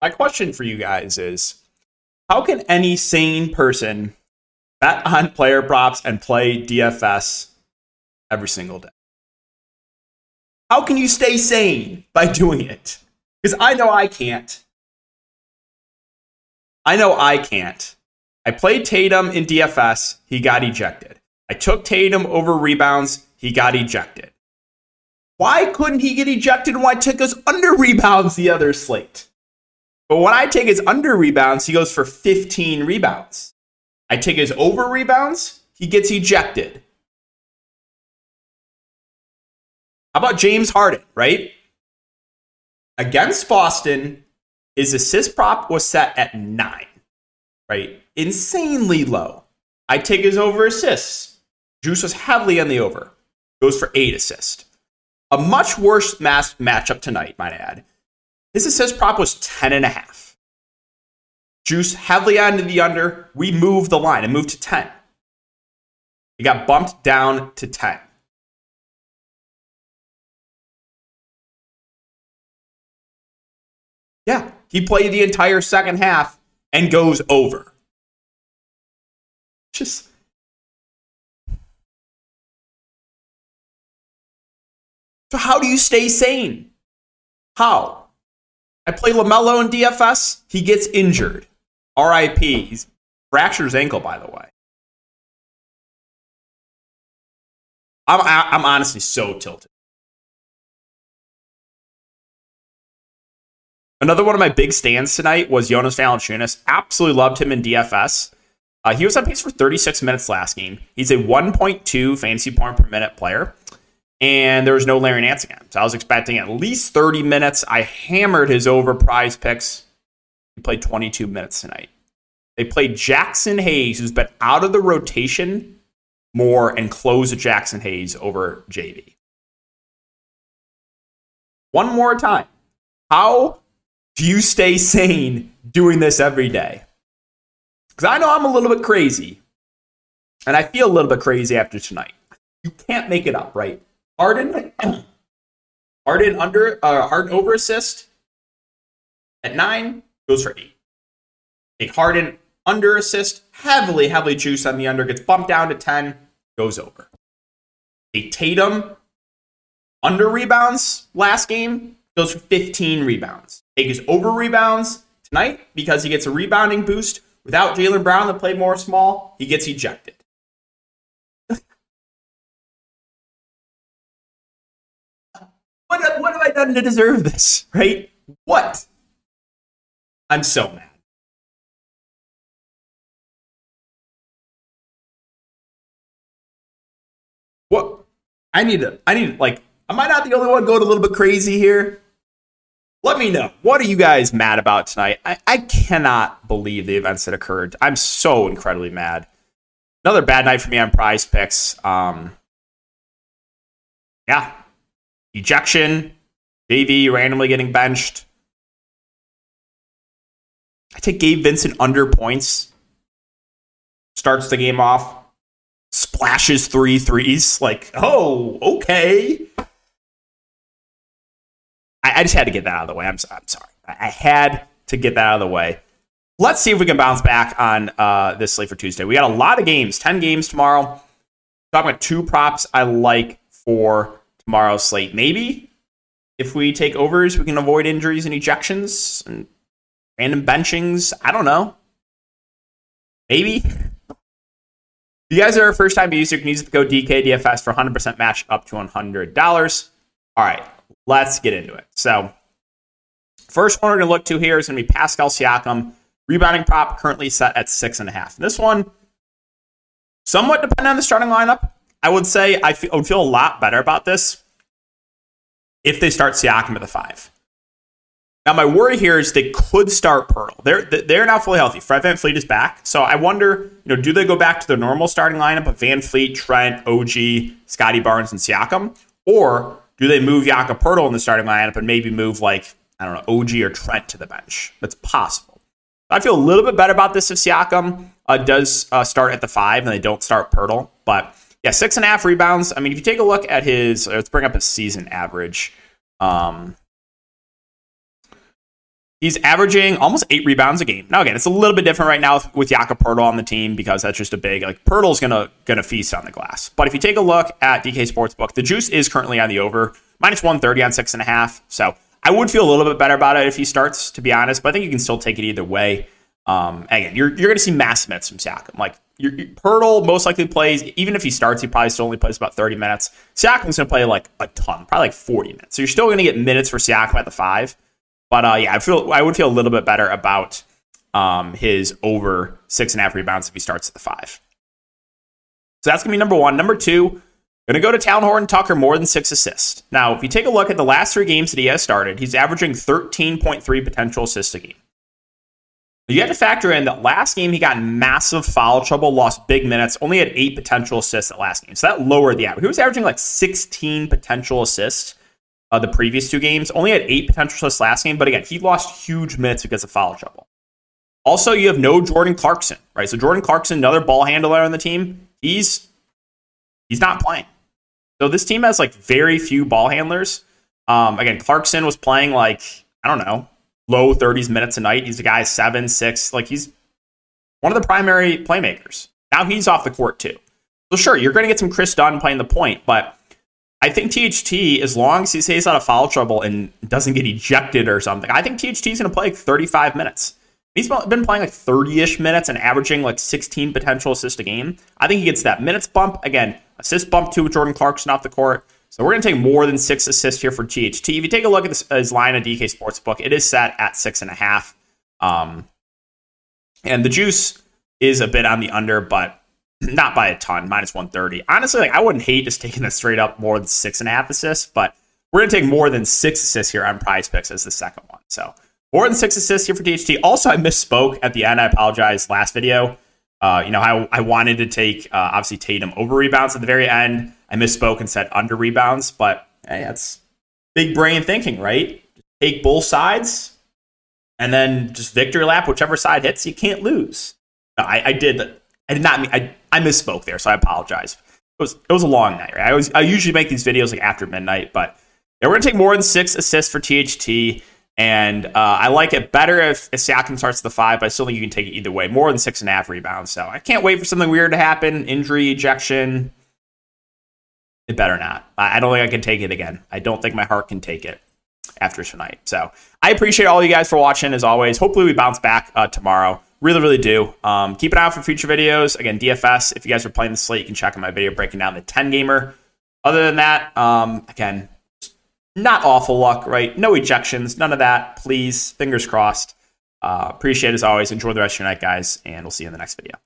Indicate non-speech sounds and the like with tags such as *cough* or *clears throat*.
my question for you guys is how can any sane person bet on player props and play DFS every single day? How can you stay sane by *laughs* doing it? Because I know I can't. I know I can't. I played Tatum in DFS, he got ejected. I took Tatum over rebounds, he got ejected. Why couldn't he get ejected when I took his under rebounds the other slate? But when I take his under rebounds, he goes for 15 rebounds. I take his over rebounds, he gets ejected. How about James Harden, right? Against Boston, his assist prop was set at nine, right? Insanely low. I take his over assists. Juice was heavily on the over. Goes for eight assists. A much worse matchup tonight, might I add. His assist prop was 10 and a half. Juice heavily onto the under. We moved the line and moved to 10. It got bumped down to 10. Yeah, he played the entire second half and goes over. Just So how do you stay sane? How? I play LaMelo in DFS, he gets injured. RIP. He's fractured his ankle, by the way. I'm, I'm honestly so tilted. Another one of my big stands tonight was Jonas Valanciunas. Absolutely loved him in DFS. Uh, he was on pace for 36 minutes last game. He's a 1.2 fantasy point per minute player, and there was no Larry Nance again. So I was expecting at least 30 minutes. I hammered his over PrizePicks. He played 22 minutes tonight. They played Jaxson Hayes, who's been out of the rotation more, and closed Jaxson Hayes over JV. One more time. How do you stay sane doing this every day? Because I know I'm a little bit crazy, and I feel a little bit crazy after tonight. You can't make it up, right? Harden, Harden under, uh, Harden over assist at nine goes for eight. A Harden under assist, heavily, heavily juice on the under, gets bumped down to 10, goes over. A Tatum under rebounds last game goes for 15 rebounds. Take his over rebounds tonight because he gets a rebounding boost. Without Jaylen Brown that played more small, he gets ejected. What have I done to deserve this, right? What? I'm so mad. What? I need to, I need, like, am I not the only one going a little bit crazy here? Let me know. What are you guys mad about tonight? I, I cannot believe the events that occurred. I'm so incredibly mad. Another bad night for me on PrizePicks. Um, yeah. Ejection. JV randomly getting benched. I take Gabe Vincent under points. Starts the game off. Splashes three threes. Like, oh, okay. I, I, just had to get that out of the way. I'm, I'm sorry. I, I, had to get that out of the way. Let's see if we can bounce back on uh, this slate for Tuesday. We got a lot of games, 10 games tomorrow. Talking about two props I like for tomorrow's slate. Maybe if we take overs, we can avoid injuries and ejections and random benchings. I don't know. Maybe. you guys are a first time user, you can use the code DKDFS for 100% match up to $100. All right, let's get into it. So, first one we're going to look to here is going to be Pascal Siakam. Rebounding prop currently set at six and a half. This one, somewhat dependent on the starting lineup. I would say I, feel, would feel a lot better about this if they start Siakam at the five. Now, my worry here is they could start Poeltl. They're they're now fully healthy. Fred VanVleet is back, so I wonder, you know, do they go back to their normal starting lineup of VanVleet, Trent, OG, Scottie Barnes, and Siakam, or do they move Jakob Poeltl in the starting lineup and maybe move like I don't know OG or Trent to the bench? That's possible. I feel a little bit better about this if Siakam uh, does uh, start at the five and they don't start Poeltl. But yeah, six and a half rebounds. I mean, if you take a look at his, let's bring up his season average. Um, He's averaging almost eight rebounds a game. Now, again, it's a little bit different right now with, with Jakob on the team because that's just a big like Poeltl's gonna gonna feast on the glass. But if you take a look at DK Sportsbook, the juice is currently on the over minus one thirty on six and a half. So I would feel a little bit better about it if he starts, to be honest. But I think you can still take it either way. Um, again, you're you're gonna see mass minutes from Siakam. Like your, Poeltl most likely plays, even if he starts, he probably still only plays about 30 minutes. Siakam's going to play like a ton, probably like 40 minutes. So you're still going to get minutes for Siakam at the five. But uh, yeah, I feel I would feel a little bit better about um, his over six and a half rebounds if he starts at the five. So that's gonna be number one. Number two, gonna go to Talen Horton-Tucker more than six assists. Now, if you take a look at the last three games that he has started, he's averaging 13.3 potential assists a game. You have to factor in that last game he got massive foul trouble, lost big minutes, only had eight potential assists at last game. So that lowered the average. He was averaging like 16 potential assists uh, the previous two games. Only had eight potential assists last game, but again, he lost huge minutes because of foul trouble. Also, you have no Jordan Clarkson, right? So Jordan Clarkson, another ball handler on the team, he's he's not playing. So this team has like very few ball handlers. Um, again, Clarkson was playing like I don't know, low 30s minutes a night. He's a guy seven, six, like he's one of the primary playmakers. Now he's off the court too. So sure, you're going to get some Kris Dunn playing the point, but I think THT, as long as he stays out of foul trouble and doesn't get ejected or something, I think THT is going to play like 35 minutes. He's been playing like 30 ish minutes and averaging like 16 potential assists a game. I think he gets that minutes bump. Again, assist bump too Jordan Clarkson off the court. So we're going to take more than six assists here for THT. If you take a look at this, his line of DK Sportsbook, it is set at six and a half. Um, and the juice is a bit on the under, but *clears throat* not by a ton, minus 130. Honestly, like I wouldn't hate just taking this straight up more than six and a half assists, but we're gonna take more than six assists here on PrizePicks as the second one. So more than six assists here for THT. Also, I misspoke at the end. I apologize last video. Uh, you know, I, I wanted to take uh, obviously Tatum over rebounds at the very end. I misspoke and said under rebounds, but hey, that's big brain thinking, right? Take both sides and then just victory lap, whichever side hits, you can't lose. No, I, I did I did not mean I, I misspoke there, so I apologize. It was it was a long night. Right? I was I usually make these videos like after midnight, but yeah, we're gonna take more than six assists for THT, and uh, I like it better if, if Siakam starts the five, but I still think you can take it either way. More than six and a half rebounds. So I can't wait for something weird to happen. Injury, ejection. It better not. I, don't think I can take it again. I don't think my heart can take it after tonight. So I appreciate all you guys for watching as always. Hopefully we bounce back uh, tomorrow. Really, really do. Um, keep an eye out for future videos. Again, DFS. If you guys are playing the slate, you can check out my video breaking down the 10 gamer. Other than that, um, again, not awful luck, right? No ejections, none of that. Please, fingers crossed. Uh, appreciate as always. Enjoy the rest of your night, guys, and we'll see you in the next video.